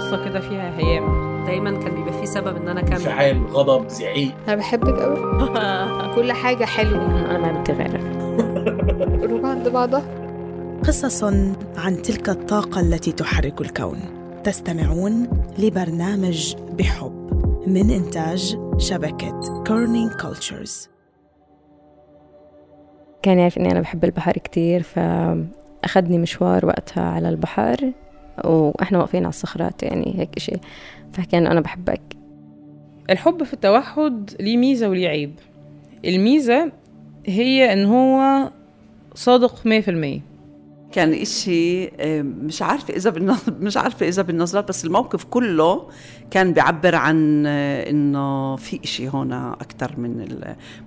القصة كده فيها هيام. دايما كان بيبقى فيه سبب إن أنا أكمل. انفعال غضب زعيق. أنا بحبك قوي كل حاجة حلوة. أنا ما غيرك. قلوب عند بعضها. قصص عن تلك الطاقة التي تحرك الكون. تستمعون لبرنامج بحب من إنتاج شبكة Kerning Cultures كان يعرف إني أنا بحب البحر كتير فأخذني مشوار وقتها على البحر. وإحنا واقفين على الصخرات يعني هيك إشي. فحكى إنه أنا بحبك. الحب في التوحد ليه ميزة وليه عيب. الميزة هي إن هو صادق 100% كان إشي مش عارفة إذا بالنظر مش عارفة إذا بالنظرات بس الموقف كله كان بيعبر عن آه، إنه في إشي هون أكثر من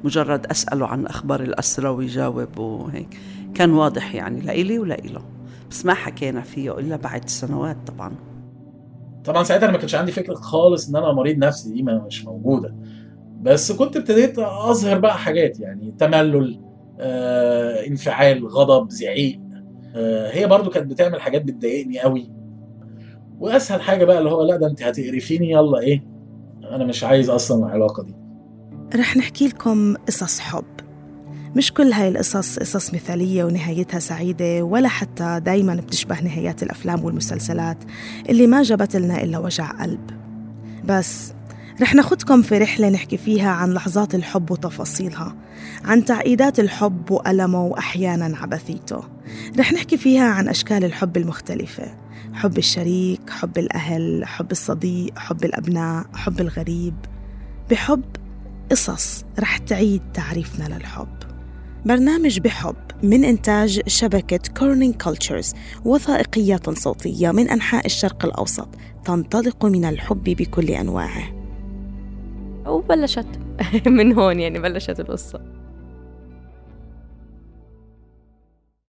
مجرد أسأله عن أخبار الأسرة ويجاوب وهيك. كان واضح يعني لإلي ولإله. بس ما حكينا فيه إلا بعد سنوات طبعا. طبعا ساعتها أنا ما كانش عندي فكرة خالص إن أنا مريض نفسي دي ما مش موجودة. بس كنت ابتديت أظهر بقى حاجات يعني تملل آه، انفعال غضب زعيق. آه، هي برضو كانت بتعمل حاجات بتضايقني قوي. وأسهل حاجة بقى اللي هو لا ده أنت هتقرفيني يلا إيه؟ أنا مش عايز أصلا العلاقة دي. رح نحكي لكم قصص حب. مش كل هاي القصص قصص مثالية ونهايتها سعيدة ولا حتى دايما بتشبه نهايات الأفلام والمسلسلات اللي ما جابت لنا إلا وجع قلب. بس رح ناخدكم في رحلة نحكي فيها عن لحظات الحب وتفاصيلها عن تعقيدات الحب وألمه وأحيانا عبثيته. رح نحكي فيها عن أشكال الحب المختلفة حب الشريك، حب الأهل، حب الصديق، حب الأبناء، حب الغريب. بحب قصص رح تعيد تعريفنا للحب. برنامج بحب من إنتاج شبكة Kerning Cultures وثائقية صوتية من أنحاء الشرق الأوسط تنطلق من الحب بكل أنواعه. وبلشت من هون يعني بلشت القصة.